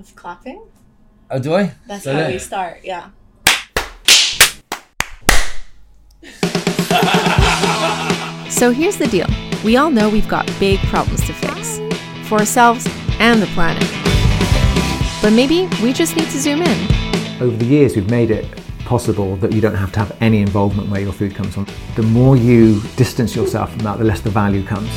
Of clapping? Oh, do I? That's So how there. we start, yeah. So here's the deal we all know we've got big problems to fix for ourselves and the planet. But maybe we just need to zoom in. Over the years, we've made it possible that you don't have to have any involvement where your food comes from. The more you distance yourself from that, the less the value comes.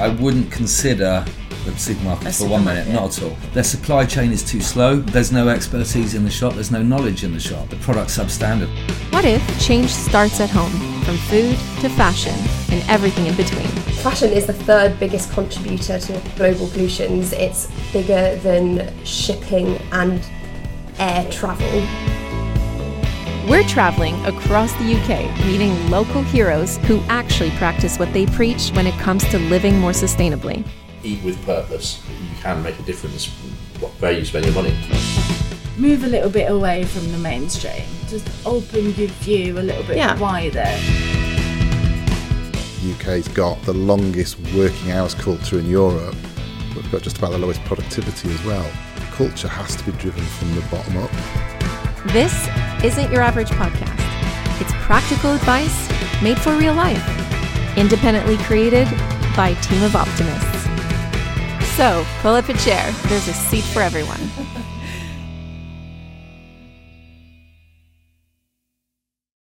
I wouldn't consider the supermarket A for one minute, not at all. Their supply chain is too slow. There's no expertise in the shop. There's no knowledge in the shop. The product's substandard. What if change starts at home, from food to fashion and everything in between? Fashion is the third biggest contributor to global pollutions. It's bigger than shipping and air travel. We're traveling across the UK, meeting local heroes who actually practice what they preach when it comes to living more sustainably. Eat with purpose. You can make a difference where you spend your money. Move a little bit away from the mainstream. Just open your view a little bit Yeah. wider. UK's got the longest working hours culture in Europe, we've got just about the lowest productivity as well. Culture has to be driven from the bottom up. This isn't your average podcast. It's practical advice made for real life, independently created by a team of optimists. So, pull up a chair, there's a seat for everyone.